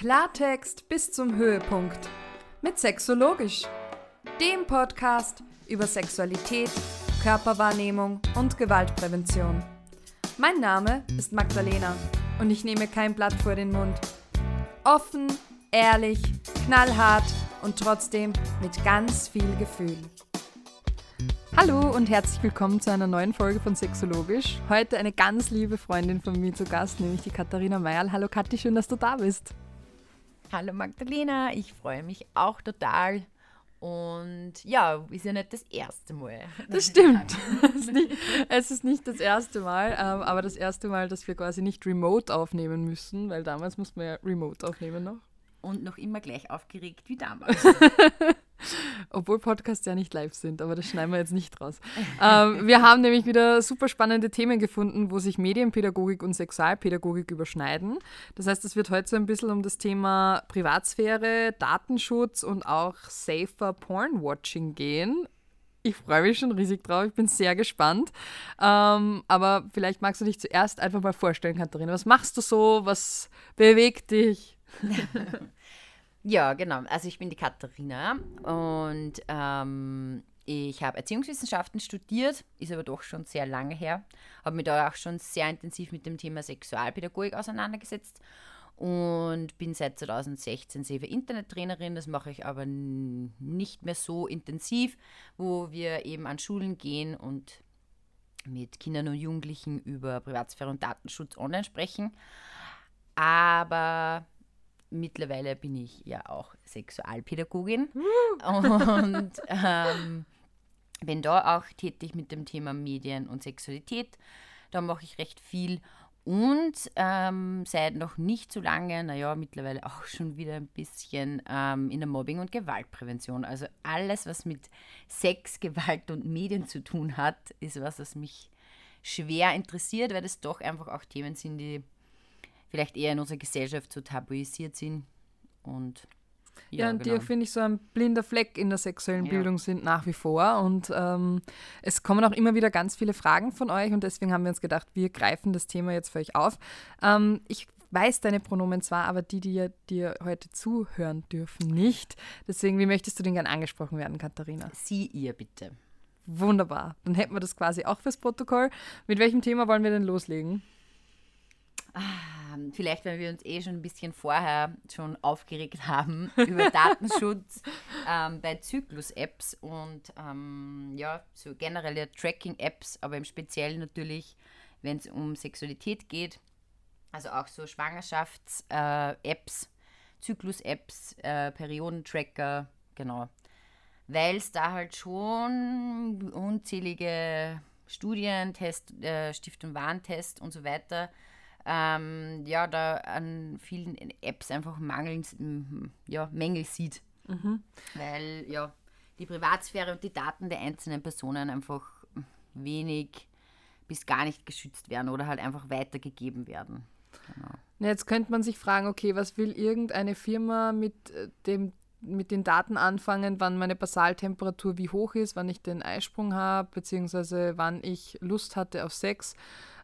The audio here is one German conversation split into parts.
Klartext bis zum Höhepunkt mit Sexologisch, dem Podcast über Sexualität, Körperwahrnehmung und Gewaltprävention. Mein Name ist Magdalena und ich nehme kein Blatt vor den Mund. Offen, ehrlich, knallhart und trotzdem mit ganz viel Gefühl. Hallo und herzlich willkommen zu einer neuen Folge von Sexologisch. Heute eine ganz liebe Freundin von mir zu Gast, nämlich die Katharina Meierl. Hallo Kathi, schön, dass du da bist. Hallo Magdalena, ich freue mich auch total. Und ja, ist ja nicht das erste Mal. Das stimmt. es, ist nicht, es ist nicht das erste Mal, ähm, aber das erste Mal, dass wir quasi nicht remote aufnehmen müssen, weil damals mussten wir ja remote aufnehmen noch. Und noch immer gleich aufgeregt wie damals. Obwohl Podcasts ja nicht live sind, aber das schneiden wir jetzt nicht raus. ähm, wir haben nämlich wieder super spannende Themen gefunden, wo sich Medienpädagogik und Sexualpädagogik überschneiden. Das heißt, es wird heute so ein bisschen um das Thema Privatsphäre, Datenschutz und auch safer Porn-Watching gehen. Ich freue mich schon riesig drauf, ich bin sehr gespannt. Ähm, aber vielleicht magst du dich zuerst einfach mal vorstellen, Katharina. Was machst du so? Was bewegt dich? Ja, genau. Also ich bin die Katharina und ähm, ich habe Erziehungswissenschaften studiert, ist aber doch schon sehr lange her. Habe mich da auch schon sehr intensiv mit dem Thema Sexualpädagogik auseinandergesetzt und bin seit 2016 selber Internettrainerin. Das mache ich aber nicht mehr so intensiv, wo wir eben an Schulen gehen und mit Kindern und Jugendlichen über Privatsphäre und Datenschutz online sprechen. Aber mittlerweile bin ich ja auch Sexualpädagogin und ähm, bin da auch tätig mit dem Thema Medien und Sexualität. Da mache ich recht viel und ähm, seit noch nicht so lange, naja, mittlerweile auch schon wieder ein bisschen ähm, in der Mobbing- und Gewaltprävention. Also alles, was mit Sex, Gewalt und Medien zu tun hat, ist was, was mich schwer interessiert, weil das doch einfach auch Themen sind, die vielleicht eher in unserer Gesellschaft so tabuisiert sind. Und ja, ja und genau. die finde ich so ein blinder Fleck in der sexuellen ja. Bildung sind nach wie vor. Und ähm, es kommen auch immer wieder ganz viele Fragen von euch und deswegen haben wir uns gedacht, wir greifen das Thema jetzt für euch auf. Ähm, ich weiß deine Pronomen zwar, aber die, die dir heute zuhören dürfen, nicht. Deswegen, wie möchtest du denn gern angesprochen werden, Katharina? Sie, ihr bitte. Wunderbar. Dann hätten wir das quasi auch fürs Protokoll. Mit welchem Thema wollen wir denn loslegen? Ah, vielleicht, weil wir uns eh schon ein bisschen vorher schon aufgeregt haben über Datenschutz ähm, bei Zyklus-Apps und ähm, ja, so generelle Tracking-Apps, aber im Speziellen natürlich, wenn es um Sexualität geht, also auch so Schwangerschafts-Apps, äh, Zyklus-Apps, äh, Periodentracker, genau. Weil es da halt schon unzählige Studien, Test, äh, Stift- und Warntest und so weiter gibt ähm, ja, da an vielen Apps einfach Mangel, ja, Mängel sieht. Mhm. Weil ja die Privatsphäre und die Daten der einzelnen Personen einfach wenig bis gar nicht geschützt werden oder halt einfach weitergegeben werden. Genau. Jetzt könnte man sich fragen, okay, was will irgendeine Firma mit äh, dem mit den Daten anfangen, wann meine Basaltemperatur wie hoch ist, wann ich den Eisprung habe, beziehungsweise wann ich Lust hatte auf Sex.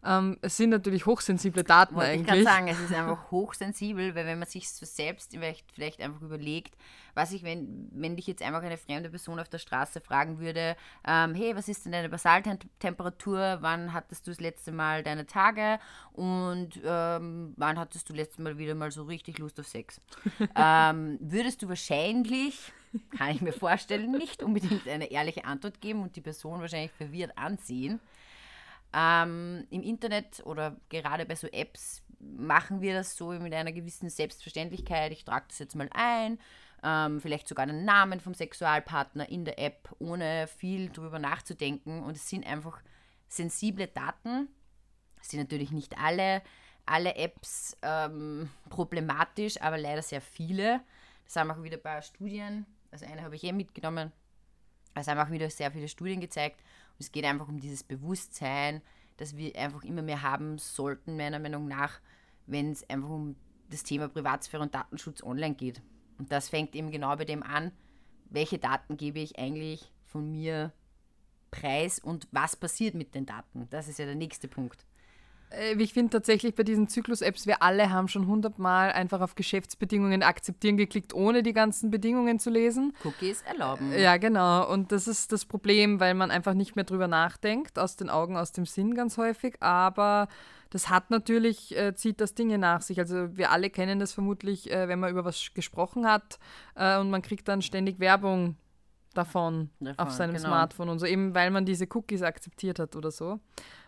Ähm, es sind natürlich hochsensible Daten Wollte eigentlich. Ich kann sagen, es ist einfach hochsensibel, weil wenn man sich so selbst vielleicht, vielleicht einfach überlegt, was ich, wenn, wenn dich jetzt einfach eine fremde Person auf der Straße fragen würde, ähm, hey, was ist denn deine Basaltemperatur, wann hattest du das letzte Mal deine Tage und ähm, wann hattest du das letzte Mal wieder mal so richtig Lust auf Sex? ähm, würdest du wahrscheinlich, kann ich mir vorstellen, nicht unbedingt eine ehrliche Antwort geben und die Person wahrscheinlich verwirrt ansehen. Ähm, Im Internet oder gerade bei so Apps machen wir das so mit einer gewissen Selbstverständlichkeit. Ich trage das jetzt mal ein, ähm, vielleicht sogar den Namen vom Sexualpartner in der App, ohne viel darüber nachzudenken. Und es sind einfach sensible Daten. Es sind natürlich nicht alle, alle Apps ähm, problematisch, aber leider sehr viele. Das haben auch wieder ein paar Studien, also eine habe ich eh mitgenommen. Es haben auch wieder sehr viele Studien gezeigt, es geht einfach um dieses Bewusstsein, das wir einfach immer mehr haben sollten, meiner Meinung nach, wenn es einfach um das Thema Privatsphäre und Datenschutz online geht. Und das fängt eben genau bei dem an, welche Daten gebe ich eigentlich von mir preis und was passiert mit den Daten. Das ist ja der nächste Punkt. Äh, Ich finde tatsächlich bei diesen Zyklus-Apps, wir alle haben schon hundertmal einfach auf Geschäftsbedingungen akzeptieren geklickt, ohne die ganzen Bedingungen zu lesen. Cookies erlauben. Ja, genau. Und das ist das Problem, weil man einfach nicht mehr drüber nachdenkt, aus den Augen, aus dem Sinn ganz häufig. Aber das hat natürlich, äh, zieht das Dinge nach sich. Also wir alle kennen das vermutlich, äh, wenn man über was gesprochen hat äh, und man kriegt dann ständig Werbung davon, Davon, auf seinem genau. Smartphone und so, eben weil man diese Cookies akzeptiert hat oder so.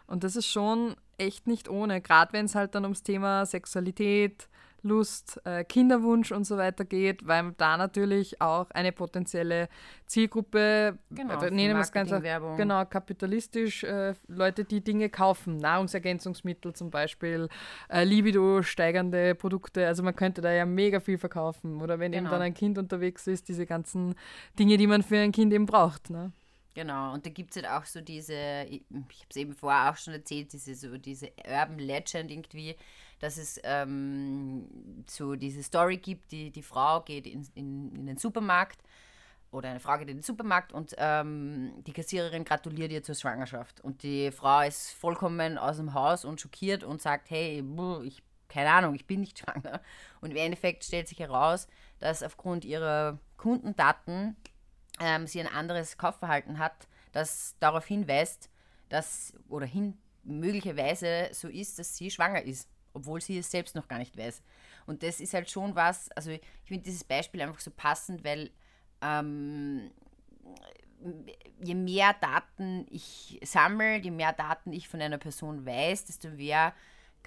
Und das ist schon echt nicht ohne, gerade wenn es halt dann ums Thema Sexualität, Lust, äh, Kinderwunsch und so weiter geht, weil da natürlich auch eine potenzielle Zielgruppe, Genau, äh, wir es ganz genau kapitalistisch, äh, Leute, die Dinge kaufen, Nahrungsergänzungsmittel zum Beispiel, äh, Libido steigernde Produkte, also man könnte da ja mega viel verkaufen oder wenn eben Genau. dann ein Kind unterwegs ist, diese ganzen Dinge, die man für ein Kind eben braucht. Ne? Genau, und da gibt es halt auch so diese, ich, habe es eben vorher auch schon erzählt, diese, so diese Urban Legend irgendwie, dass es ähm, so diese Story gibt, die, die Frau geht in, in, in den Supermarkt oder eine Frau geht in den Supermarkt und ähm, die Kassiererin gratuliert ihr zur Schwangerschaft. Und die Frau ist vollkommen aus dem Haus und schockiert und sagt, hey, ich, keine Ahnung, ich bin nicht schwanger. Und im Endeffekt stellt sich heraus, dass aufgrund ihrer Kundendaten ähm, sie ein anderes Kaufverhalten hat, das darauf hinweist, dass oder hin möglicherweise so ist, dass sie schwanger ist, obwohl sie es selbst noch gar nicht weiß. Und das ist halt schon was, also ich finde dieses Beispiel einfach so passend, weil ähm, je mehr Daten ich sammle, je mehr Daten ich von einer Person weiß, desto mehr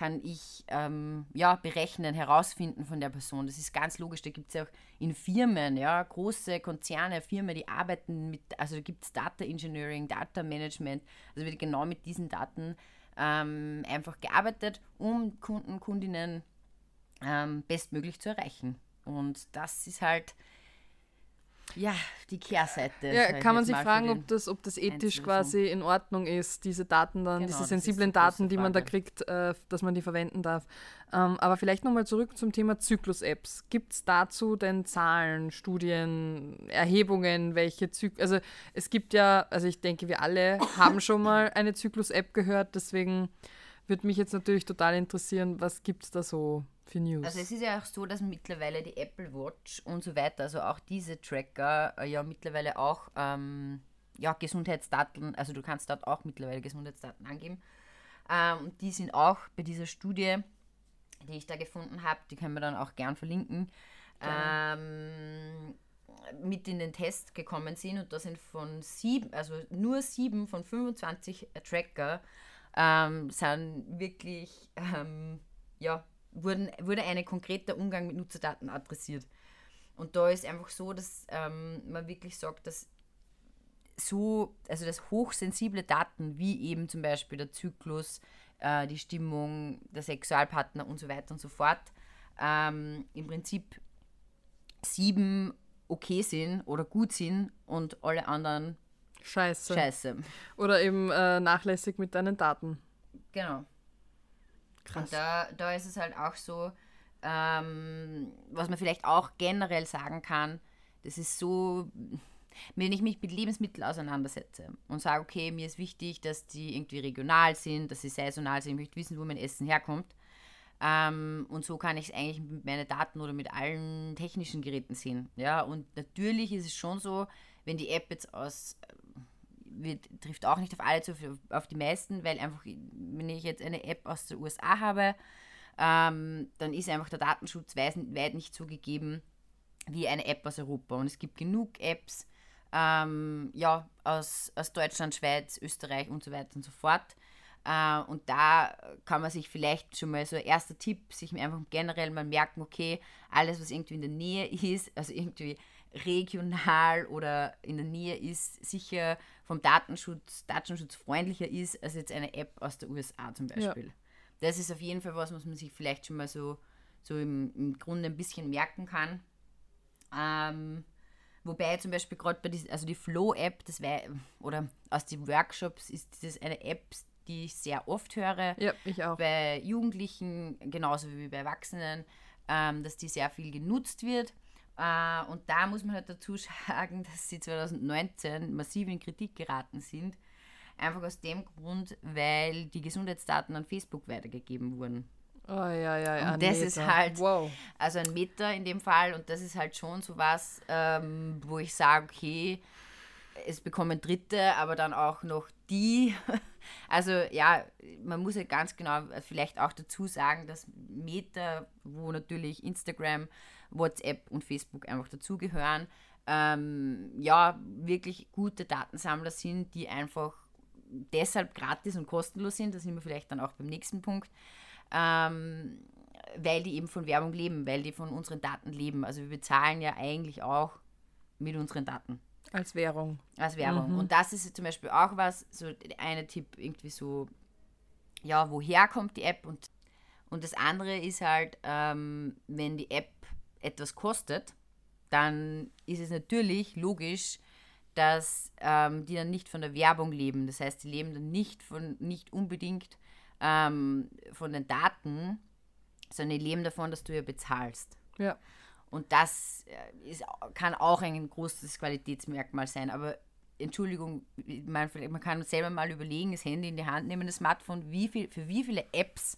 kann ich ähm, ja, berechnen, herausfinden von der Person. Das ist ganz logisch. Da gibt es ja auch in Firmen, ja, große Konzerne, Firmen, die arbeiten mit, also da gibt es Data Engineering, Data Management, also wird genau mit diesen Daten ähm, einfach gearbeitet, um Kunden, Kundinnen ähm, bestmöglich zu erreichen. Und das ist halt, ja, die Kehrseite. Ja, kann man sich fragen, ob das, ob das ethisch quasi in Ordnung ist, diese Daten dann, Genau, diese sensiblen Daten, die man da kriegt, äh, dass man die verwenden darf. Ähm, aber vielleicht nochmal zurück zum Thema Zyklus-Apps. Gibt es dazu denn Zahlen, Studien, Erhebungen, welche Zyklus, also es gibt ja, also ich denke, wir alle haben schon mal eine Zyklus-App gehört, deswegen würde mich jetzt natürlich total interessieren, was gibt es da so für News? Also es ist ja auch so, dass mittlerweile die Apple Watch und so weiter, also auch diese Tracker äh, ja mittlerweile auch ähm, ja, Gesundheitsdaten, also du kannst dort auch mittlerweile Gesundheitsdaten angeben. Ähm, und die sind auch bei dieser Studie, die ich da gefunden habe, die können wir dann auch gern verlinken, ähm, mit in den Test gekommen sind und da sind von sieben, also nur sieben von 25 Tracker ähm, sind wirklich, ähm, ja, wurden, wurde ein konkreter Umgang mit Nutzerdaten adressiert. Und da ist einfach so, dass ähm, man wirklich sagt, dass so, also dass hochsensible Daten wie eben zum Beispiel der Zyklus, äh, die Stimmung, der Sexualpartner und so weiter und so fort, ähm, im Prinzip sieben okay sind oder gut sind und alle anderen Scheiße. scheiße. Oder eben äh, nachlässig mit deinen Daten. Genau. Krass. Und da, da ist es halt auch so, ähm, was man vielleicht auch generell sagen kann, das ist so, wenn ich mich mit Lebensmitteln auseinandersetze und sage, okay, mir ist wichtig, dass die irgendwie regional sind, dass sie saisonal sind, ich möchte wissen, wo mein Essen herkommt. Ähm, und so kann ich es eigentlich mit meinen Daten oder mit allen technischen Geräten sehen. Ja, und natürlich ist es schon so, wenn die App jetzt aus wird, trifft auch nicht auf alle zu, auf die meisten, weil einfach, wenn ich jetzt eine App aus den USA habe, ähm, dann ist einfach der Datenschutz weit, nicht so gegeben wie eine App aus Europa. Und es gibt genug Apps, ähm, ja, aus, aus Deutschland, Schweiz, Österreich und so weiter und so fort. Äh, und da kann man sich vielleicht schon mal so erster Tipp, sich einfach generell mal merken, okay, alles, was irgendwie in der Nähe ist, also irgendwie regional oder in der Nähe ist, sicher vom Datenschutz, datenschutzfreundlicher ist als jetzt eine App aus der USA zum Beispiel. Das ist auf jeden Fall was, was man sich vielleicht schon mal so, so im, im Grunde ein bisschen merken kann. Ähm, wobei zum Beispiel gerade bei diesen, also die Flow-App, das wär, oder aus den Workshops ist das eine App, die ich sehr oft höre Ja, ich auch. bei Jugendlichen genauso wie bei Erwachsenen, ähm, dass die sehr viel genutzt wird. Äh, und da muss man halt dazu sagen, dass sie 2019 massiv in Kritik geraten sind. Einfach aus dem Grund, weil die Gesundheitsdaten an Facebook weitergegeben wurden. Oh, ja, ja, ja. Und das Meter. ist halt, Wow. also ein Meter in dem Fall, und das ist halt schon so was, ähm, wo ich sage, okay, es bekommen Dritte, aber dann auch noch die. Also ja, man muss ja ganz genau vielleicht auch dazu sagen, dass Meta, wo natürlich Instagram, WhatsApp und Facebook einfach dazugehören, ähm, ja, wirklich gute Datensammler sind, die einfach deshalb gratis und kostenlos sind. Da sind wir vielleicht dann auch beim nächsten Punkt. Ähm, weil die eben von Werbung leben, weil die von unseren Daten leben. Also wir bezahlen ja eigentlich auch mit unseren Daten Als Währung. als Werbung. Und das ist zum Beispiel auch was, so der eine Tipp irgendwie so, ja, woher kommt die App? Und, und das andere ist halt, ähm, wenn die App etwas kostet, dann ist es natürlich logisch, dass ähm, die dann nicht von der Werbung leben. Das heißt, die leben dann nicht von nicht unbedingt ähm, von den Daten, sondern die leben davon, dass du ja bezahlst. Ja. Und das äh, ist, kann auch ein großes Qualitätsmerkmal sein. Aber Entschuldigung, man, man kann selber mal überlegen, das Handy in die Hand nehmen, das Smartphone, wie viel, für wie viele Apps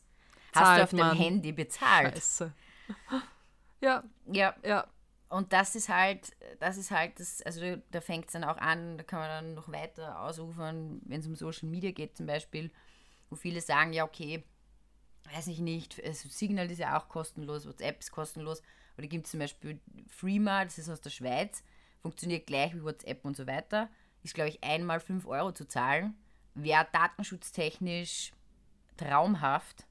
hast Zahlt du auf man. deinem Handy bezahlt? Scheiße. Ja, Ja, ja. und das ist halt, das ist halt das, also da fängt es dann auch an, da kann man dann noch weiter ausufern, wenn es um Social Media geht zum Beispiel, wo viele sagen, ja okay, weiß ich nicht, also Signal ist ja auch kostenlos, WhatsApp ist kostenlos, oder gibt es zum Beispiel Freema, das ist aus der Schweiz, funktioniert gleich wie WhatsApp und so weiter, ist glaube ich einmal 5 Euro zu zahlen, wäre datenschutztechnisch traumhaft,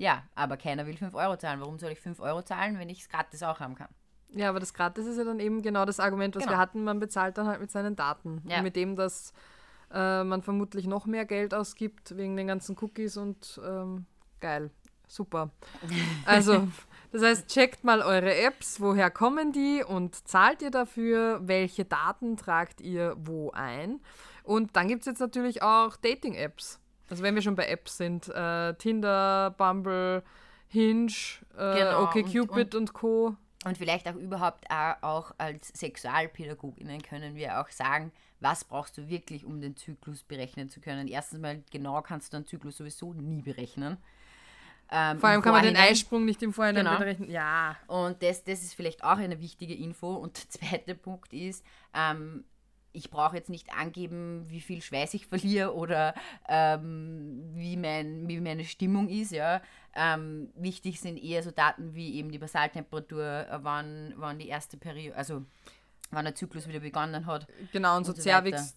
ja, aber keiner will 5 Euro zahlen. Warum soll ich 5 Euro zahlen, wenn ich es gratis auch haben kann? Ja, aber das Gratis ist ja dann eben genau das Argument, was Genau. wir hatten. Man bezahlt dann halt mit seinen Daten. Ja. Und mit dem, dass äh, man vermutlich noch mehr Geld ausgibt wegen den ganzen Cookies und ähm, geil. Super. Also, das heißt, checkt mal eure Apps, woher kommen die und zahlt ihr dafür, welche Daten tragt ihr wo ein. Und dann gibt es jetzt natürlich auch Dating-Apps. Also wenn wir schon bei Apps sind, äh, Tinder, Bumble, Hinge, äh, Genau, OkCupid und, Co. Und vielleicht auch überhaupt auch- als SexualpädagogInnen können wir auch sagen, was brauchst du wirklich, um den Zyklus berechnen zu können. Erstens mal, genau kannst du einen Zyklus sowieso nie berechnen. Ähm, Vor allem kann man den. Eisprung nicht im Vorhinein Genau. berechnen. Ja. Und das, das ist vielleicht auch eine wichtige Info. Und der zweite Punkt ist, ähm, ich brauche jetzt nicht angeben, wie viel Schweiß ich verliere oder ähm, wie, mein, wie meine Stimmung ist. Ja. Ähm, wichtig sind eher so Daten wie eben die Basaltemperatur, äh, wann, wann die erste Periode, also wann der Zyklus wieder begonnen hat. Genau, und so, so. Cervix.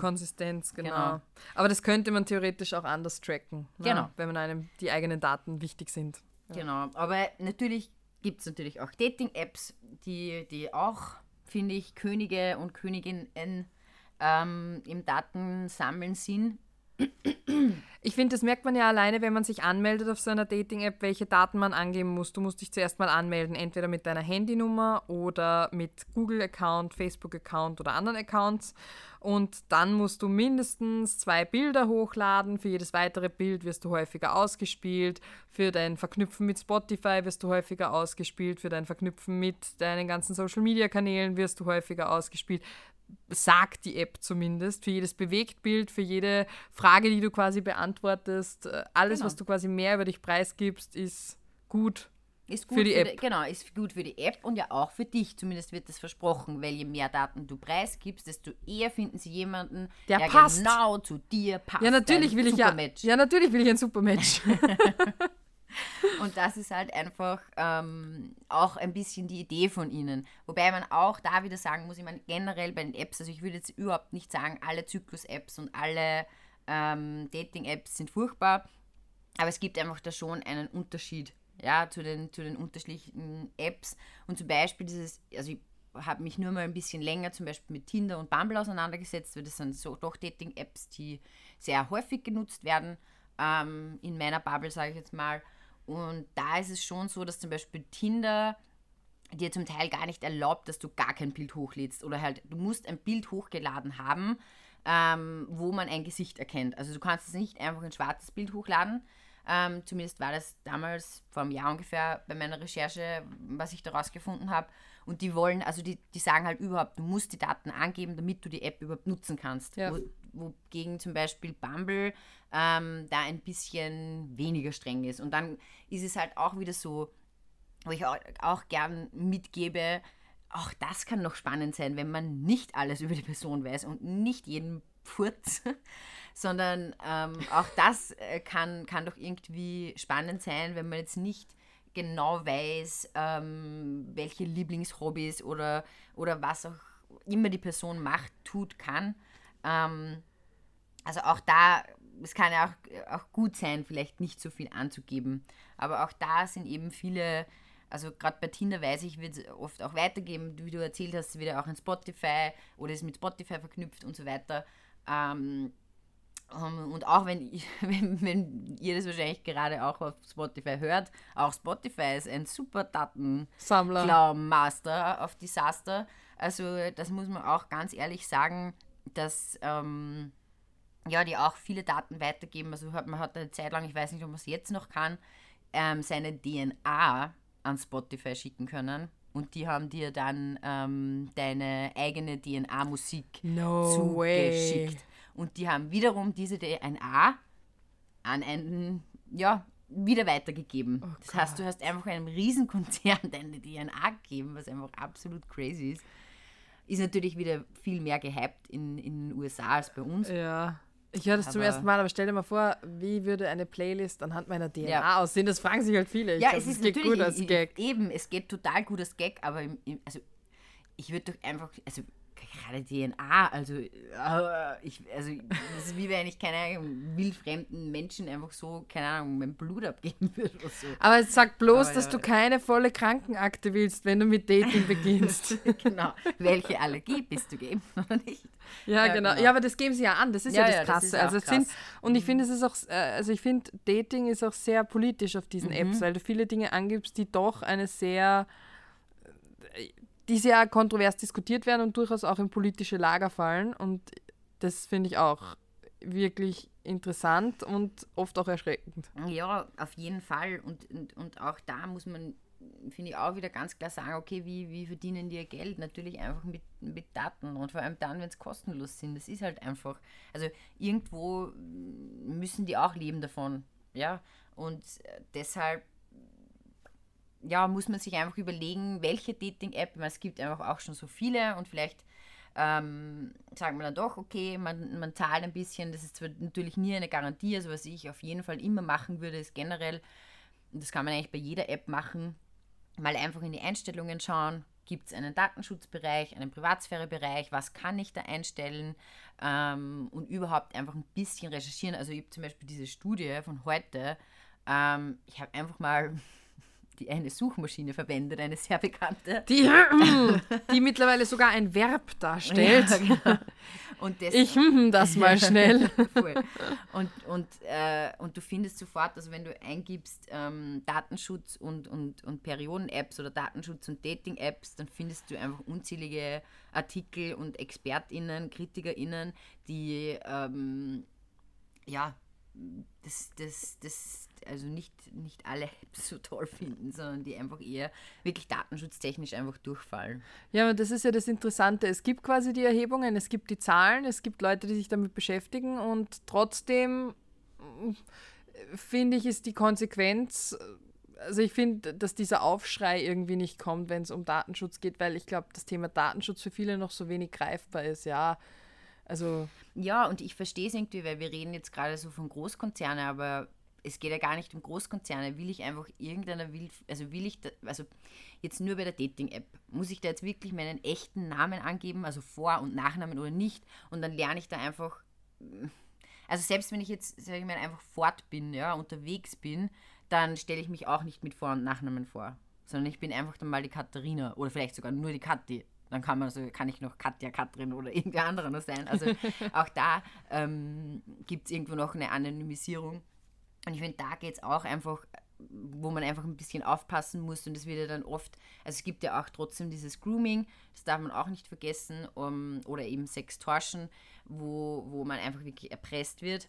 Konsistenz, genau. Genau. Aber das könnte man theoretisch auch anders tracken. ne? Genau. Wenn man einem die eigenen Daten wichtig sind. Genau, aber natürlich gibt es natürlich auch Dating-Apps, die, die auch, finde ich, Könige und Königinnen ähm, im Datensammeln sind. Ich finde, das merkt man ja alleine, wenn man sich anmeldet auf so einer Dating-App, welche Daten man angeben muss. Du musst dich zuerst mal anmelden, entweder mit deiner Handynummer oder mit Google-Account, Facebook-Account oder anderen Accounts. Und dann musst du mindestens zwei Bilder hochladen. Für jedes weitere Bild wirst du häufiger ausgespielt. Für dein Verknüpfen mit Spotify wirst du häufiger ausgespielt. Für dein Verknüpfen mit deinen ganzen Social-Media-Kanälen wirst du häufiger ausgespielt sagt die App zumindest, für jedes Bewegtbild, für jede Frage, die du quasi beantwortest, äh, alles, Genau. was du quasi mehr über dich preisgibst, ist gut. Ist gut Für die für App. genau, ist gut für die App und ja auch für dich. Zumindest wird das versprochen, weil je mehr Daten du preisgibst, desto eher finden sie jemanden, Der der, passt. genau zu dir passt. Ja, natürlich will ich ja. Ja, natürlich will ich ein Supermatch. Und das ist halt einfach ähm, auch ein bisschen die Idee von ihnen. Wobei man auch da wieder sagen muss, ich meine, generell bei den Apps, also ich würde jetzt überhaupt nicht sagen, alle Zyklus-Apps und alle ähm, Dating-Apps sind furchtbar, aber es gibt einfach da schon einen Unterschied ja, zu, den, zu den unterschiedlichen Apps. Und zum Beispiel dieses, also ich habe mich nur mal ein bisschen länger zum Beispiel mit Tinder und Bumble auseinandergesetzt, weil das sind so doch Dating-Apps, die sehr häufig genutzt werden, ähm, in meiner Bubble, sage ich jetzt mal. Und da ist es schon so, dass zum Beispiel Tinder dir zum Teil gar nicht erlaubt, dass du gar kein Bild hochlädst. Oder halt, du musst ein Bild hochgeladen haben, ähm, wo man ein Gesicht erkennt. Also du kannst es nicht einfach ein schwarzes Bild hochladen. Ähm, zumindest war das damals vor einem Jahr ungefähr bei meiner Recherche, was ich daraus gefunden habe. Und die wollen, also die, die sagen halt überhaupt, du musst die Daten angeben, damit du die App überhaupt nutzen kannst. Ja. Wo, wogegen zum Beispiel Bumble ähm, da ein bisschen weniger streng ist. Und dann ist es halt auch wieder so, wo ich auch, auch gern mitgebe, auch das kann noch spannend sein, wenn man nicht alles über die Person weiß und nicht jeden Furz, sondern ähm, auch das äh, kann, kann doch irgendwie spannend sein, wenn man jetzt nicht genau weiß, ähm, welche Lieblingshobbys oder, oder was auch immer die Person macht, tut, kann. Ähm, also auch da, es kann ja auch, auch gut sein, vielleicht nicht so viel anzugeben. Aber auch da sind eben viele, also gerade bei Tinder weiß ich, wird es oft auch weitergeben, wie du erzählt hast, wieder auch in Spotify oder ist mit Spotify verknüpft und so weiter. Ähm, ähm, und auch wenn, ich, wenn, wenn ihr das wahrscheinlich gerade auch auf Spotify hört, auch Spotify ist ein super Datensammler, Master auf Disaster. Also das muss man auch ganz ehrlich sagen, dass ähm, ja, die auch viele Daten weitergeben. Also man hat eine Zeit lang, ich weiß nicht, ob man es jetzt noch kann, ähm, seine DNA an Spotify schicken können. Und die haben dir dann ähm, deine eigene DNA-Musik no zugeschickt. Way. Und die haben wiederum diese DNA an einen, ja, wieder weitergegeben. Oh das heißt, du hast einfach einem Riesenkonzern deine DNA gegeben, was einfach absolut crazy ist. Ist natürlich wieder viel mehr gehypt in, in den USA als bei uns. Ja. Ich höre das aber zum ersten Mal, aber stell dir mal vor, wie würde eine Playlist anhand meiner DNA ja. aussehen? Das fragen sich halt viele. Ich ja, glaub, es ist geht gut als Gag. Eben, es geht total gut als Gag, aber im, im, also ich würde doch einfach, also gerade DNA, also, äh, ich, also das ist wie wenn ich keine Ahnung, wildfremden Menschen einfach so, keine Ahnung, mein Blut abgeben würde oder so. Aber sag bloß, Aber, dass ja. du keine volle Krankenakte willst, wenn du mit Dating beginnst. genau. Welche Allergie bist du geimpft oder nicht? Ja, ja genau. genau. Ja, aber das geben sie ja an. Das ist ja, ja das Krasse. Das also krass. sind, und ich finde, es ist auch, äh, also ich finde, Dating ist auch sehr politisch auf diesen mhm. Apps, weil du viele Dinge angibst, die doch eine sehr die sehr kontrovers diskutiert werden und durchaus auch in politische Lager fallen. Und das finde ich auch wirklich interessant und oft auch erschreckend. Ja, auf jeden Fall. Und, und, und auch da muss man, finde ich, auch wieder ganz klar sagen, okay, wie, wie verdienen die ihr Geld? Natürlich einfach mit, mit Daten und vor allem dann, wenn es kostenlos sind. Das ist halt einfach, also irgendwo müssen die auch leben davon. Ja, und deshalb ja, muss man sich einfach überlegen, welche Dating-App, es gibt einfach auch schon so viele und vielleicht ähm, sagen wir dann doch, okay, man, man zahlt ein bisschen, das ist zwar natürlich nie eine Garantie, also was ich auf jeden Fall immer machen würde, ist generell, und das kann man eigentlich bei jeder App machen, mal einfach in die Einstellungen schauen, gibt es einen Datenschutzbereich, einen Privatsphärebereich, was kann ich da einstellen? Ähm, und überhaupt einfach ein bisschen recherchieren. Also ich habe zum Beispiel diese Studie von heute, ähm, ich habe einfach mal die eine Suchmaschine verwendet, eine sehr bekannte. Die, die mittlerweile sogar ein Verb darstellt. Ja, genau. und das, ich hm, das mal schnell. und, und, äh, und du findest sofort, also wenn du eingibst ähm, Datenschutz und, und, und Perioden-Apps oder Datenschutz und Dating-Apps, dann findest du einfach unzählige Artikel und ExpertInnen, KritikerInnen, die ähm, ja, das, das, das, also nicht, nicht alle so toll finden, sondern die einfach eher wirklich datenschutztechnisch einfach durchfallen. Ja, das ist ja das Interessante. Es gibt quasi die Erhebungen, es gibt die Zahlen, es gibt Leute, die sich damit beschäftigen und trotzdem äh, finde ich, ist die Konsequenz, also ich finde, dass dieser Aufschrei irgendwie nicht kommt, wenn es um Datenschutz geht, weil ich glaube, das Thema Datenschutz für viele noch so wenig greifbar ist. Ja, also. Ja, und ich verstehe es irgendwie, weil wir reden jetzt gerade so von Großkonzernen, aber es geht ja gar nicht um Großkonzerne. Will ich einfach irgendeiner will, also will ich, da, also jetzt nur bei der Dating-App, muss ich da jetzt wirklich meinen echten Namen angeben, also Vor- und Nachnamen oder nicht? Und dann lerne ich da einfach, also selbst wenn ich jetzt, sage ich mal, einfach fort bin, ja, unterwegs bin, dann stelle ich mich auch nicht mit Vor- und Nachnamen vor, sondern ich bin einfach dann mal die Katharina oder vielleicht sogar nur die Kathi. Dann kann man so, kann ich noch Katja, Katrin oder irgendwer anderer noch sein. Also auch da ähm, gibt es irgendwo noch eine Anonymisierung. Und ich finde, da geht es auch einfach, wo man einfach ein bisschen aufpassen muss und es wird ja dann oft, also es gibt ja auch trotzdem dieses Grooming, das darf man auch nicht vergessen, um, oder eben Sextortion, wo, wo man einfach wirklich erpresst wird.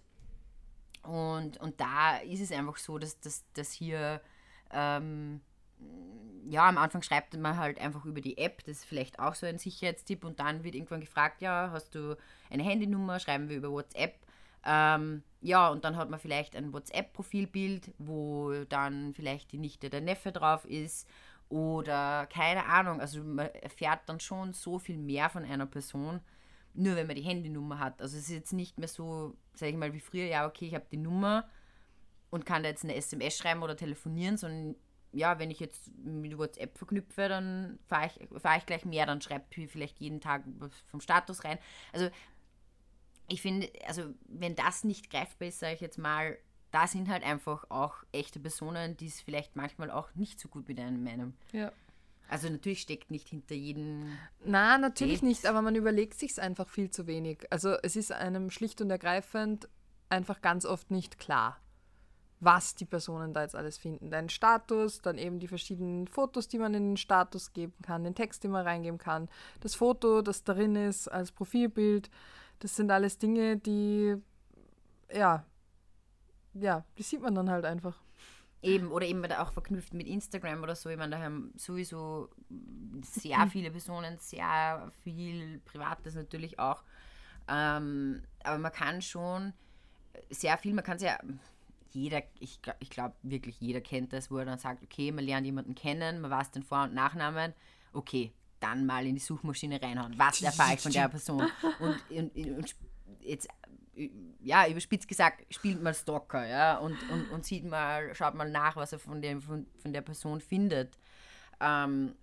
Und, und da ist es einfach so, dass, dass, dass hier ähm, ja, am Anfang schreibt man halt einfach über die App, das ist vielleicht auch so ein Sicherheitstipp und dann wird irgendwann gefragt, ja, hast du eine Handynummer, schreiben wir über WhatsApp. Ähm, ja, und dann hat man vielleicht ein WhatsApp-Profilbild, wo dann vielleicht die Nichte der Neffe drauf ist oder keine Ahnung. Also man erfährt dann schon so viel mehr von einer Person, nur wenn man die Handynummer hat. Also es ist jetzt nicht mehr so, sage ich mal, wie früher, ja, okay, ich habe die Nummer und kann da jetzt eine SMS schreiben oder telefonieren, sondern ja, wenn ich jetzt mit WhatsApp verknüpfe, dann fahre ich, fahr ich gleich mehr, dann schreibt vielleicht jeden Tag vom Status rein. Also ich finde, also wenn das nicht greifbar ist, sage ich jetzt mal, da sind halt einfach auch echte Personen, die es vielleicht manchmal auch nicht so gut mit einem meinen. Ja. Also natürlich steckt nicht hinter jedem. Na, natürlich Date. nicht, aber man überlegt sich einfach viel zu wenig. Also es ist einem schlicht und ergreifend einfach ganz oft nicht klar was die Personen da jetzt alles finden. Deinen Status, dann eben die verschiedenen Fotos, die man in den Status geben kann, den Text, den man reingeben kann, das Foto, das darin ist als Profilbild. Das sind alles Dinge, die, ja, ja, die sieht man dann halt einfach. Eben, oder eben auch verknüpft mit Instagram oder so. Ich meine, da haben sowieso sehr viele Personen, sehr viel Privates natürlich auch. Ähm, aber man kann schon sehr viel, man kann es ja jeder, ich, ich glaube wirklich jeder kennt das, wo er dann sagt, okay, man lernt jemanden kennen, man weiß den Vor- und Nachnamen, okay, dann mal in die Suchmaschine reinhauen. Was erfahre ich von der Person? Und, und, und jetzt, ja, überspitzt gesagt, spielt mal Stalker, ja, und, und, und sieht mal, schaut mal nach, was er von, dem, von, von der Person findet. Ähm,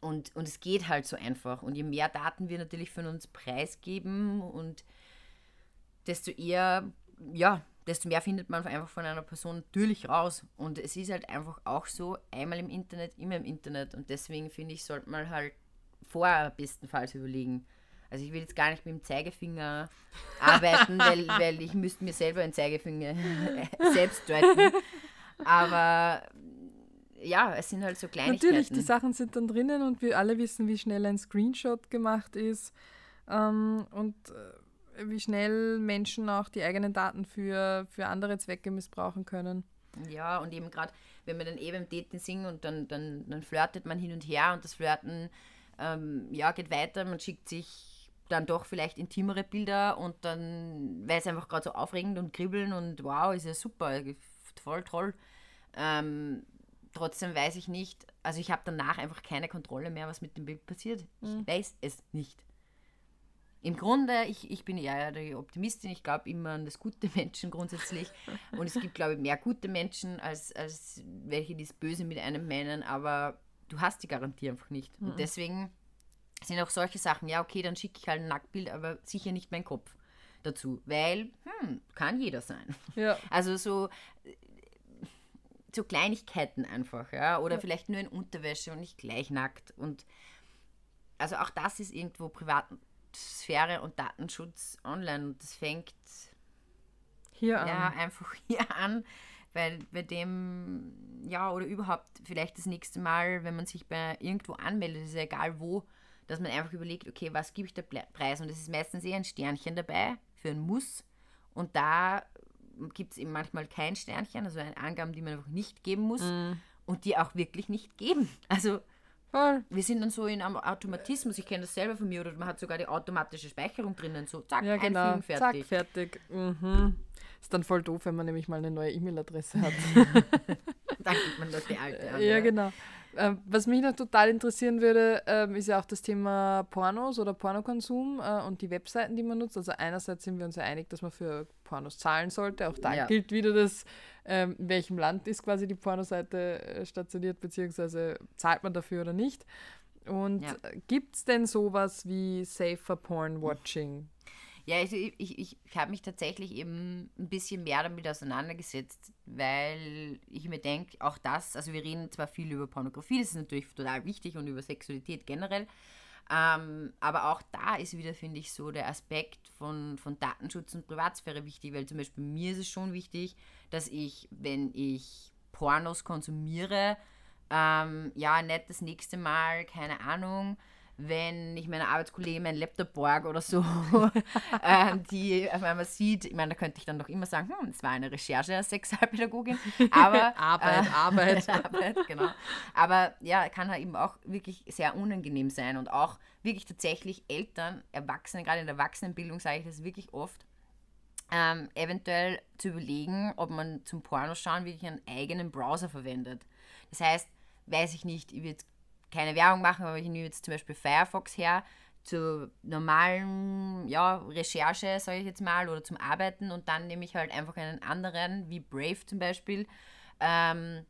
und, und es geht halt so einfach. Und je mehr Daten wir natürlich von uns preisgeben und desto eher, ja, desto mehr findet man einfach von einer Person natürlich raus. Und es ist halt einfach auch so, einmal im Internet, immer im Internet. Und deswegen finde ich, sollte man halt vorher bestenfalls überlegen. Also ich will jetzt gar nicht mit dem Zeigefinger arbeiten, weil, weil ich müsste mir selber einen Zeigefinger selbst deuten. Aber ja, es sind halt so Kleinigkeiten. Natürlich, die Sachen sind dann drinnen und wir alle wissen, wie schnell ein Screenshot gemacht ist. Ähm, und äh, wie schnell Menschen auch die eigenen Daten für, für andere Zwecke missbrauchen können. Ja, und eben gerade, wenn wir dann eben im Daten singen und dann, dann, dann flirtet man hin und her und das Flirten ähm, ja, geht weiter, man schickt sich dann doch vielleicht intimere Bilder und dann, weil es einfach gerade so aufregend und kribbeln und wow, ist ja super, voll toll. Ähm, trotzdem weiß ich nicht, also ich habe danach einfach keine Kontrolle mehr, was mit dem Bild passiert. Ich mhm. weiß es nicht im Grunde, ich, ich bin eher die Optimistin, ich glaube immer an das gute Menschen grundsätzlich. Und es gibt, glaube ich, mehr gute Menschen als, als welche, die das Böse mit einem meinen, aber du hast die Garantie einfach nicht. Mhm. Und deswegen sind auch solche Sachen, ja, okay, dann schicke ich halt ein Nacktbild, aber sicher nicht meinen Kopf dazu, weil, hm, kann jeder sein. Ja. Also so, so Kleinigkeiten einfach, ja, oder ja. vielleicht nur in Unterwäsche und nicht gleich nackt und also auch das ist irgendwo privat Sphäre und Datenschutz online und das fängt hier an. Ja, einfach hier an, weil bei dem, ja, oder überhaupt vielleicht das nächste Mal, wenn man sich bei irgendwo anmeldet, ist ja egal wo, dass man einfach überlegt, okay, was gebe ich der Preis? Und es ist meistens eher ein Sternchen dabei für ein Muss. Und da gibt es eben manchmal kein Sternchen, also Angaben, die man einfach nicht geben muss mm. und die auch wirklich nicht geben. Also Voll. Wir sind dann so in einem Automatismus, ich kenne das selber von mir, oder man hat sogar die automatische Speicherung drinnen, so zack, ja, genau. einfügen, fertig. Zack, fertig. Mhm. Ist dann voll doof, wenn man nämlich mal eine neue E-Mail-Adresse hat. dann gibt man das die alte an. Ja, ja. genau. Ähm, was mich noch total interessieren würde, ähm, ist ja auch das Thema Pornos oder Pornokonsum äh, und die Webseiten, die man nutzt. Also einerseits sind wir uns ja einig, dass man für Pornos zahlen sollte. Auch da ja. gilt wieder das, ähm, in welchem Land ist quasi die Pornoseite äh, stationiert, beziehungsweise zahlt man dafür oder nicht. Und ja. gibt es denn sowas wie Safer Porn Watching? Ja, also ich, ich, ich, habe mich tatsächlich eben ein bisschen mehr damit auseinandergesetzt, weil ich mir denke, auch das, also wir reden zwar viel über Pornografie, das ist natürlich total wichtig und über Sexualität generell, ähm, aber auch da ist wieder, finde ich, so der Aspekt von, von Datenschutz und Privatsphäre wichtig, weil zum Beispiel mir ist es schon wichtig, dass ich, wenn ich Pornos konsumiere, ähm, ja, nicht das nächste Mal, keine Ahnung, wenn ich meiner Arbeitskollegen meinen Laptop borg oder so, ähm, die auf einmal sieht, ich meine, da könnte ich dann doch immer sagen, hm, es war eine Recherche als Sexualpädagogin, aber Arbeit, äh, Arbeit. Arbeit, genau. Aber ja, kann halt eben auch wirklich sehr unangenehm sein und auch wirklich tatsächlich Eltern, Erwachsene, gerade in der Erwachsenenbildung sage ich das wirklich oft, ähm, eventuell zu überlegen, ob man zum Pornoschauen wirklich einen eigenen Browser verwendet. Das heißt, weiß ich nicht, ich würde keine Werbung machen, aber ich nehme jetzt zum Beispiel Firefox her, zur normalen ja, Recherche, sage ich jetzt mal, oder zum Arbeiten und dann nehme ich halt einfach einen anderen, wie Brave zum Beispiel, ähm,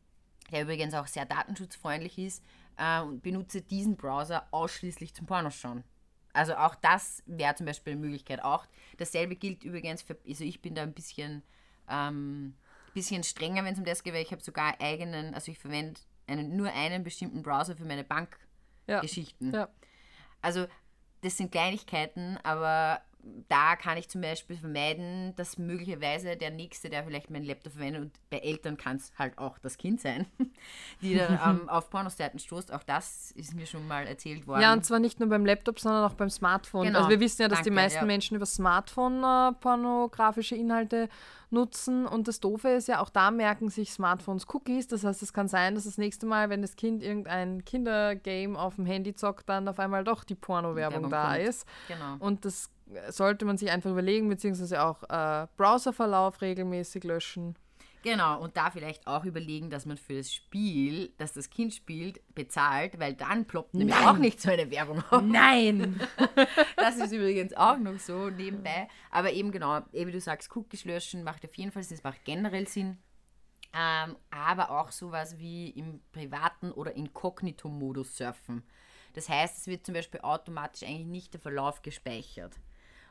der übrigens auch sehr datenschutzfreundlich ist, äh, und benutze diesen Browser ausschließlich zum Pornoschauen. Also auch das wäre zum Beispiel eine Möglichkeit. Auch dasselbe gilt übrigens für, also ich bin da ein bisschen, ähm, bisschen strenger, wenn es um das geht, weil ich habe sogar eigenen, also ich verwende einen, nur einen bestimmten Browser für meine Bankgeschichten. Ja. Also das sind Kleinigkeiten, aber da kann ich zum Beispiel vermeiden, dass möglicherweise der Nächste, der vielleicht meinen Laptop verwendet, und bei Eltern kann es halt auch das Kind sein, die dann ähm, auf Pornoseiten stoßt. Auch das ist mir schon mal erzählt worden. Ja, und zwar nicht nur beim Laptop, sondern auch beim Smartphone. Genau. Also wir wissen ja, dass Danke, die meisten ja. Menschen über Smartphone äh, pornografische Inhalte nutzen. Und das Doofe ist ja, auch da merken sich Smartphones Cookies. Das heißt, es kann sein, dass das nächste Mal, wenn das Kind irgendein Kindergame auf dem Handy zockt, dann auf einmal doch die Porno-Werbung da kommt. ist. Genau. Und das sollte man sich einfach überlegen, beziehungsweise auch äh, Browserverlauf regelmäßig löschen. Genau, und da vielleicht auch überlegen, dass man für das Spiel, das das Kind spielt, bezahlt, weil dann ploppt Nein. nämlich auch nicht so eine Werbung auf. Nein! das ist übrigens auch noch so nebenbei. Aber eben genau, wie du sagst, Cookies löschen macht auf jeden Fall Sinn, es macht generell Sinn. Ähm, aber auch sowas wie im privaten oder Inkognito-Modus surfen. Das heißt, es wird zum Beispiel automatisch eigentlich nicht der Verlauf gespeichert.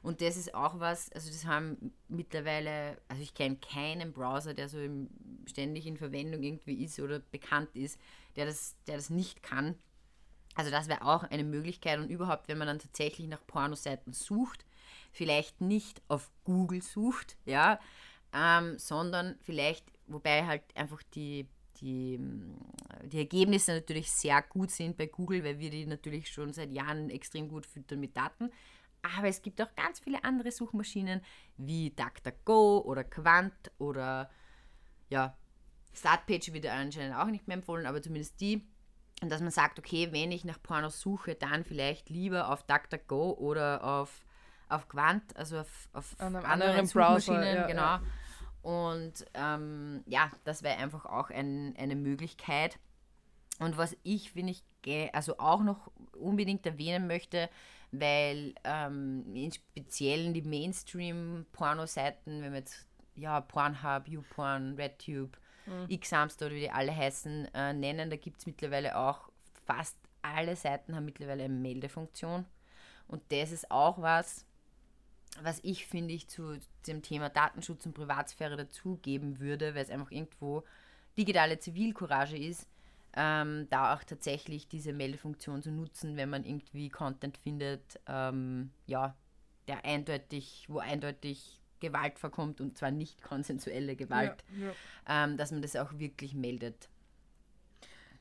Und das ist auch was, also das haben mittlerweile, also ich kenne keinen Browser, der so im, ständig in Verwendung irgendwie ist oder bekannt ist, der das, der das nicht kann. Also das wäre auch eine Möglichkeit und überhaupt, wenn man dann tatsächlich nach Pornoseiten sucht, vielleicht nicht auf Google sucht, ja, ähm, sondern vielleicht, wobei halt einfach die, die, die Ergebnisse natürlich sehr gut sind bei Google, weil wir die natürlich schon seit Jahren extrem gut füttern mit Daten. Aber es gibt auch ganz viele andere Suchmaschinen wie DuckDuckGo oder Quant oder ja, Startpage wird anscheinend auch nicht mehr empfohlen, aber zumindest die. Und dass man sagt, okay, wenn ich nach Pornos suche, dann vielleicht lieber auf DuckDuckGo oder auf, auf Quant, also auf, auf An einem anderen Suchmaschinen, Browser, ja, genau. Ja. Und ähm, ja, das wäre einfach auch ein, eine Möglichkeit. Und was ich, finde ich, also auch noch unbedingt erwähnen möchte, weil ähm, in speziellen die Mainstream-Porno-Seiten, wenn wir jetzt ja, Pornhub, YouPorn, RedTube, mhm. Xamster oder wie die alle heißen, äh, nennen, da gibt es mittlerweile auch fast alle Seiten haben mittlerweile eine Meldefunktion. Und das ist auch was, was ich finde ich zu dem Thema Datenschutz und Privatsphäre dazugeben würde, weil es einfach irgendwo digitale Zivilcourage ist, ähm, da auch tatsächlich diese Meldefunktion zu nutzen, wenn man irgendwie Content findet, ähm, ja, der eindeutig, wo eindeutig Gewalt vorkommt und zwar nicht konsensuelle Gewalt, ja, ja. Ähm, dass man das auch wirklich meldet.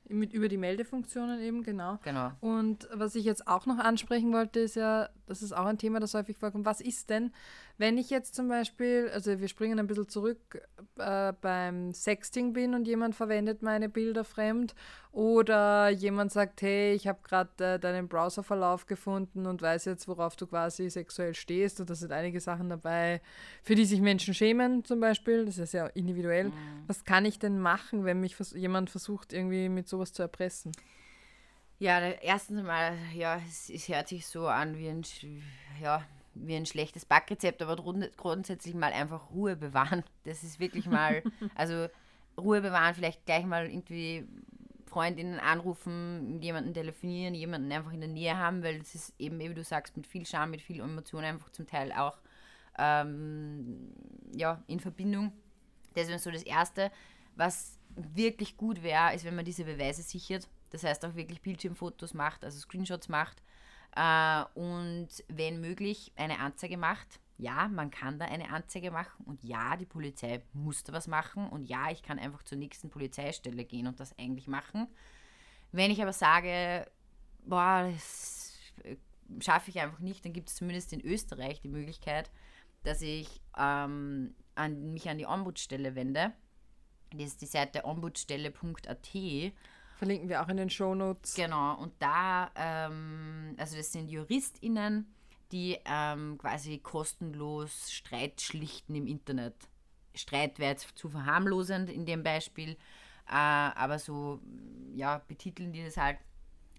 Mit, über die Meldefunktionen eben, genau. Genau. Und was ich jetzt auch noch ansprechen wollte, ist ja, das ist auch ein Thema, das häufig vorkommt. Was ist denn, wenn ich jetzt zum Beispiel, also wir springen ein bisschen zurück, äh, beim Sexting bin und jemand verwendet meine Bilder fremd oder jemand sagt, hey, ich habe gerade äh, deinen Browserverlauf gefunden und weiß jetzt, worauf du quasi sexuell stehst und da sind einige Sachen dabei, für die sich Menschen schämen zum Beispiel, das ist ja sehr individuell. Mhm. Was kann ich denn machen, wenn mich vers jemand versucht, irgendwie mit sowas zu erpressen? Ja, erstens mal, ja, es, es hört sich so an wie ein, ja, wie ein schlechtes Backrezept, aber grundsätzlich mal einfach Ruhe bewahren. Das ist wirklich mal, also Ruhe bewahren, vielleicht gleich mal irgendwie Freundinnen anrufen, jemanden telefonieren, jemanden einfach in der Nähe haben, weil das ist eben, wie du sagst, mit viel Scham, mit viel Emotion einfach zum Teil auch ähm, ja, in Verbindung. Das wäre so das Erste. Was wirklich gut wäre, ist, wenn man diese Beweise sichert. Das heißt auch wirklich Bildschirmfotos macht, also Screenshots macht äh, und wenn möglich eine Anzeige macht. Ja, man kann da eine Anzeige machen und ja, die Polizei muss da was machen und ja, ich kann einfach zur nächsten Polizeistelle gehen und das eigentlich machen. Wenn ich aber sage, boah, das, schaffe ich einfach nicht, dann gibt es zumindest in Österreich die Möglichkeit, dass ich ähm, an, mich an die Ombudsstelle wende. Das ist die Seite ombudsstelle.at. Verlinken wir auch in den Shownotes. Genau, und da, ähm, also das sind JuristInnen, die ähm, quasi kostenlos Streit schlichten im Internet. Streit wäre jetzt zu verharmlosend in dem Beispiel, äh, aber so, ja, betiteln die das halt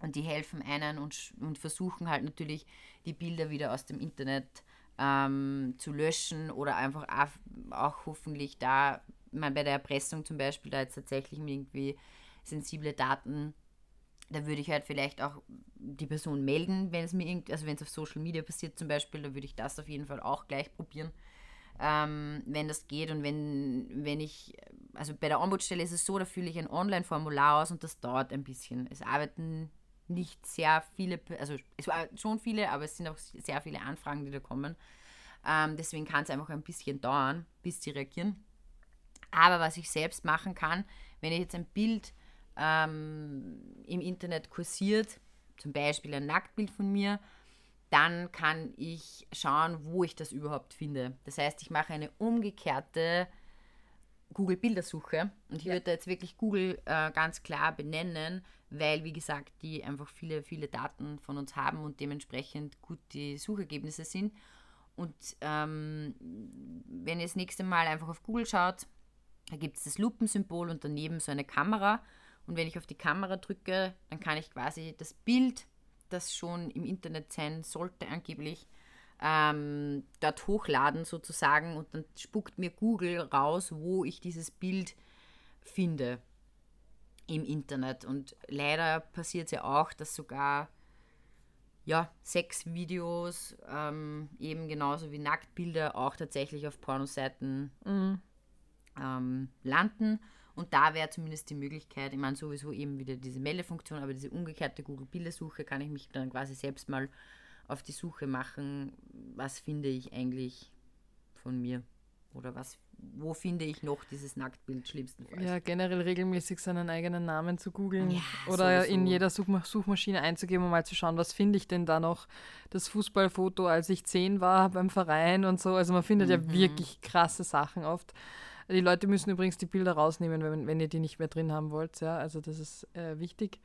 und die helfen einen und, und versuchen halt natürlich die Bilder wieder aus dem Internet ähm, zu löschen oder einfach auch, auch hoffentlich da, man bei der Erpressung zum Beispiel, da jetzt tatsächlich irgendwie sensible Daten, da würde ich halt vielleicht auch die Person melden, wenn es mir irgend, also wenn es auf Social Media passiert zum Beispiel, da würde ich das auf jeden Fall auch gleich probieren, ähm, wenn das geht und wenn, wenn ich, also bei der Ombudsstelle ist es so, da fülle ich ein Online-Formular aus und das dauert ein bisschen. Es arbeiten nicht sehr viele, also es war schon viele, aber es sind auch sehr viele Anfragen, die da kommen. Ähm, deswegen kann es einfach ein bisschen dauern, bis sie reagieren. Aber was ich selbst machen kann, wenn ich jetzt ein Bild ähm, im Internet kursiert, zum Beispiel ein Nacktbild von mir, dann kann ich schauen, wo ich das überhaupt finde. Das heißt, ich mache eine umgekehrte Google-Bildersuche und ich ja. würde da jetzt wirklich Google äh, ganz klar benennen, weil, wie gesagt, die einfach viele, viele Daten von uns haben und dementsprechend gut die Suchergebnisse sind. Und ähm, wenn ihr das nächste Mal einfach auf Google schaut, da gibt es das Lupensymbol und daneben so eine Kamera. Und wenn ich auf die Kamera drücke, dann kann ich quasi das Bild, das schon im Internet sein sollte angeblich, ähm, dort hochladen sozusagen und dann spuckt mir Google raus, wo ich dieses Bild finde im Internet. Und leider passiert es ja auch, dass sogar ja, Sexvideos, ähm, eben genauso wie Nacktbilder, auch tatsächlich auf Pornoseiten mhm. Ähm, landen. Und da wäre zumindest die Möglichkeit, ich meine sowieso eben wieder diese Meldefunktion, aber diese umgekehrte Google-Bildersuche kann ich mich dann quasi selbst mal auf die Suche machen, was finde ich eigentlich von mir oder was wo finde ich noch dieses Nacktbild schlimmstenfalls? Ja, generell regelmäßig seinen eigenen Namen zu googeln ja, oder sowieso. in jeder Such Suchmaschine einzugeben, um mal zu schauen, was finde ich denn da noch. Das Fußballfoto, als ich zehn war beim Verein und so. Also man findet mhm. ja wirklich krasse Sachen oft. Die Leute müssen übrigens die Bilder rausnehmen, wenn, wenn ihr die nicht mehr drin haben wollt. Ja, also das ist äh, wichtig.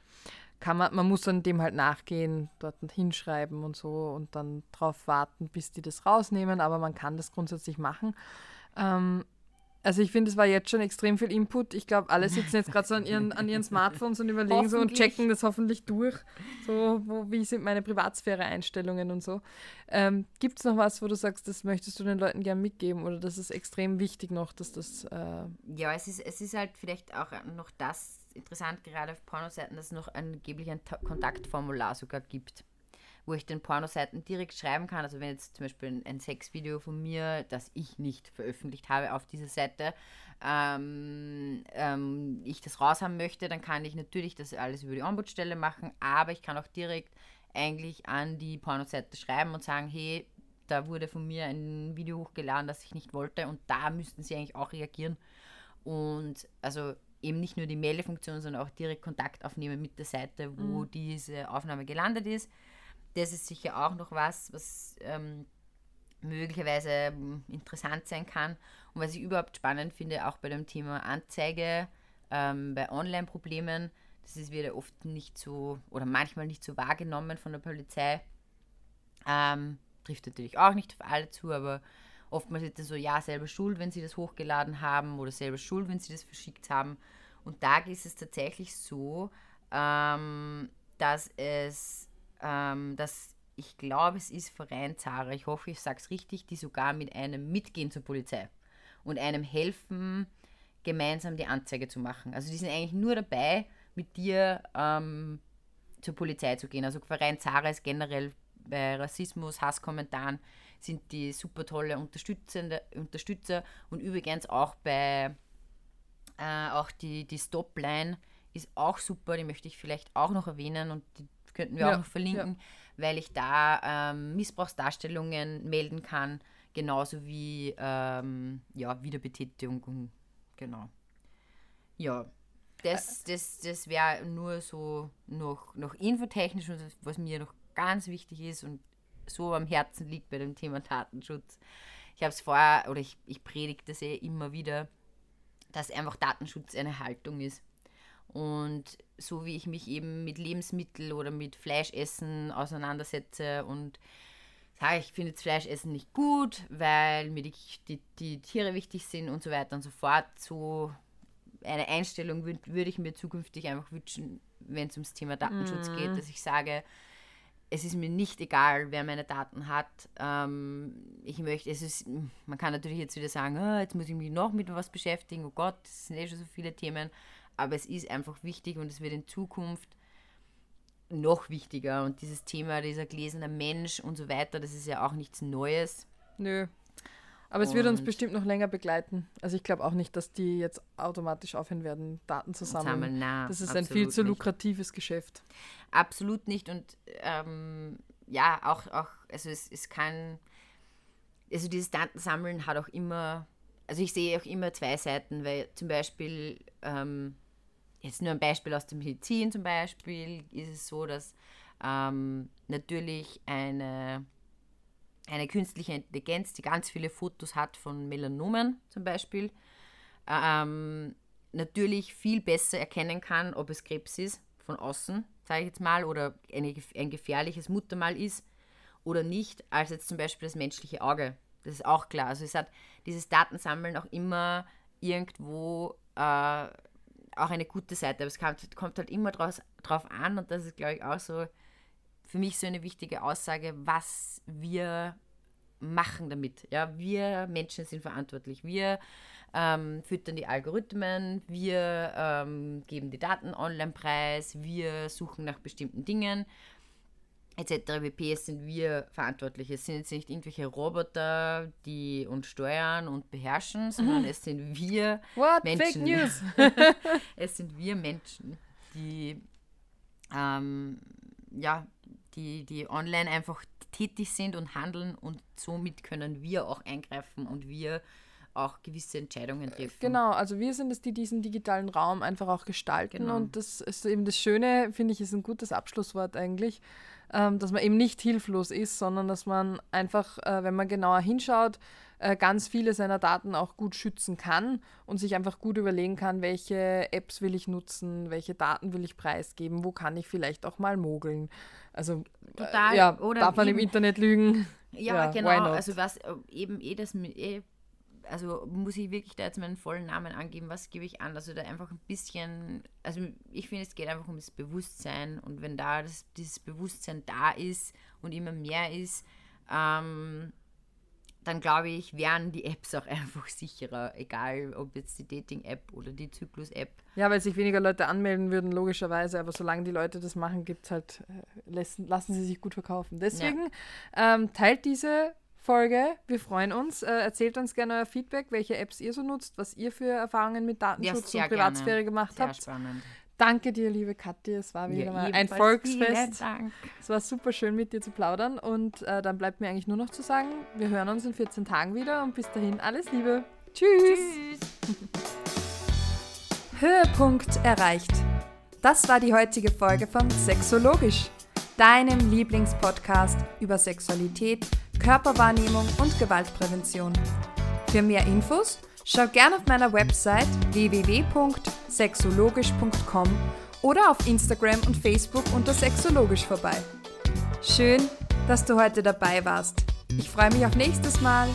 Kann man, man muss dann dem halt nachgehen, dort hinschreiben und so und dann darauf warten, bis die das rausnehmen, aber man kann das grundsätzlich machen. Ähm, also ich finde, es war jetzt schon extrem viel Input. Ich glaube, alle sitzen jetzt gerade so an ihren, an ihren Smartphones und überlegen so und checken das hoffentlich durch. So, wo, wie sind meine Privatsphäre-Einstellungen und so. Ähm, Gibt es noch was, wo du sagst, das möchtest du den Leuten gern mitgeben oder das ist extrem wichtig noch, dass das... Äh ja, es ist, es ist halt vielleicht auch noch das interessant, gerade auf Pornoseiten, dass es noch angeblich ein Kontaktformular sogar gibt wo ich den Pornoseiten direkt schreiben kann. Also wenn jetzt zum Beispiel ein, Sexvideo von mir, das ich nicht veröffentlicht habe auf dieser Seite, ähm, ähm, ich das raushaben möchte, dann kann ich natürlich das alles über die Ombudsstelle machen, aber ich kann auch direkt eigentlich an die Pornoseite schreiben und sagen, hey, da wurde von mir ein Video hochgeladen, das ich nicht wollte und da müssten sie eigentlich auch reagieren. Und also eben nicht nur die Meldefunktion, sondern auch direkt Kontakt aufnehmen mit der Seite, wo mhm. diese Aufnahme gelandet ist das ist sicher auch noch was, was ähm, möglicherweise ähm, interessant sein kann. Und was ich überhaupt spannend finde, auch bei dem Thema Anzeige, ähm, bei Online-Problemen, das ist wieder oft nicht so oder manchmal nicht so wahrgenommen von der Polizei. Ähm, trifft natürlich auch nicht auf alle zu, aber oftmals ist es so, ja, selber schuld, wenn sie das hochgeladen haben oder selber schuld, wenn sie das verschickt haben. Und da ist es tatsächlich so, ähm, dass es ähm, dass ich glaube, es ist Verein Zara, ich hoffe, ich sage es richtig, die sogar mit einem mitgehen zur Polizei und einem helfen, gemeinsam die Anzeige zu machen. Also die sind eigentlich nur dabei, mit dir ähm, zur Polizei zu gehen. Also Verein Zara ist generell bei Rassismus, Hasskommentaren sind die super tolle Unterstützende, Unterstützer und übrigens auch bei äh, auch die, die Stopline ist auch super, die möchte ich vielleicht auch noch erwähnen und die könnten wir ja, auch noch verlinken, ja. weil ich da ähm, Missbrauchsdarstellungen melden kann, genauso wie ähm, ja, Wiederbetätigung. Genau. Ja, das, das, das wäre nur so noch, noch infotechnisch, was mir noch ganz wichtig ist und so am Herzen liegt bei dem Thema Datenschutz. Ich habe es vorher, oder ich, ich predige das eh immer wieder, dass einfach Datenschutz eine Haltung ist. Und so wie ich mich eben mit Lebensmitteln oder mit Fleischessen auseinandersetze und sage, ich finde jetzt Fleischessen nicht gut, weil mir die, die, die Tiere wichtig sind und so weiter und so fort, so eine Einstellung würde ich mir zukünftig einfach wünschen, wenn es ums Thema Datenschutz mm. geht, dass ich sage, es ist mir nicht egal, wer meine Daten hat. Ähm, ich möchte, es ist, man kann natürlich jetzt wieder sagen, oh, jetzt muss ich mich noch mit was beschäftigen, oh Gott, das sind eh schon so viele Themen, aber es ist einfach wichtig und es wird in Zukunft noch wichtiger. Und dieses Thema, dieser gläserne Mensch und so weiter, das ist ja auch nichts Neues. Nö. Aber es wird uns bestimmt noch länger begleiten. Also ich glaube auch nicht, dass die jetzt automatisch aufhören werden, Daten zu sammeln. sammeln na, das ist ein viel zu lukratives nicht. Geschäft. Absolut nicht. Und ähm, ja, auch, auch, also es, es kann, also dieses Datensammeln hat auch immer, also ich sehe auch immer zwei Seiten, weil zum Beispiel, ähm, jetzt nur ein Beispiel aus der Medizin zum Beispiel, ist es so, dass ähm, natürlich eine eine künstliche Intelligenz, die ganz viele Fotos hat von Melanomen zum Beispiel, ähm, natürlich viel besser erkennen kann, ob es Krebs ist von außen, sage ich jetzt mal, oder eine, ein gefährliches Muttermal ist oder nicht, als jetzt zum Beispiel das menschliche Auge. Das ist auch klar. Also es hat dieses Datensammeln auch immer irgendwo äh, auch eine gute Seite, aber es kommt, kommt halt immer draus, drauf an und das ist, glaube ich, auch so für mich so eine wichtige Aussage, was wir machen damit. Ja, wir Menschen sind verantwortlich. Wir ähm, füttern die Algorithmen, wir ähm, geben die Daten online preis, wir suchen nach bestimmten Dingen etc. pp. Es sind wir verantwortlich. Es sind jetzt nicht irgendwelche Roboter, die uns steuern und beherrschen, sondern es sind wir What? Menschen. Fake News. es sind wir Menschen, die ähm, ja, die, die online einfach tätig sind und handeln und somit können wir auch eingreifen und wir auch gewisse Entscheidungen treffen. Genau, also wir sind es, die diesen digitalen Raum einfach auch gestalten genau. und das ist eben das Schöne, finde ich, ist ein gutes Abschlusswort eigentlich, ähm, dass man eben nicht hilflos ist, sondern dass man einfach, äh, wenn man genauer hinschaut, äh, ganz viele seiner Daten auch gut schützen kann und sich einfach gut überlegen kann, welche Apps will ich nutzen, welche Daten will ich preisgeben, wo kann ich vielleicht auch mal mogeln. Also Total, äh, ja, darf man im Internet lügen. Ja, ja genau. Also was äh, eben eh das eh, also muss ich wirklich da jetzt meinen vollen Namen angeben, was gebe ich an? Also da einfach ein bisschen, also ich finde, es geht einfach um das Bewusstsein und wenn da das, dieses Bewusstsein da ist und immer mehr ist, ähm, dann glaube ich, wären die Apps auch einfach sicherer, egal ob jetzt die Dating-App oder die Zyklus-App. Ja, weil sich weniger Leute anmelden würden, logischerweise, aber solange die Leute das machen, gibt's halt, äh, lassen, lassen sie sich gut verkaufen. Deswegen ja. ähm, teilt diese Folge. Wir freuen uns. Äh, erzählt uns gerne euer Feedback, welche Apps ihr so nutzt, was ihr für Erfahrungen mit Datenschutz ja, und Privatsphäre gerne. gemacht sehr habt. Spannend. Danke dir, liebe Kathi. Es war wieder ja, mal ein Volksfest. Es war super schön, mit dir zu plaudern. Und äh, dann bleibt mir eigentlich nur noch zu sagen, wir hören uns in 14 Tagen wieder und bis dahin alles Liebe. Tschüss. Tschüss. Höhepunkt erreicht. Das war die heutige Folge von Sexologisch, deinem Lieblingspodcast über Sexualität Körperwahrnehmung und Gewaltprävention. Für mehr Infos schau gerne auf meiner Website www.sexologisch.com oder auf Instagram und Facebook unter Sexologisch vorbei. Schön, dass du heute dabei warst. Ich freue mich auf nächstes Mal.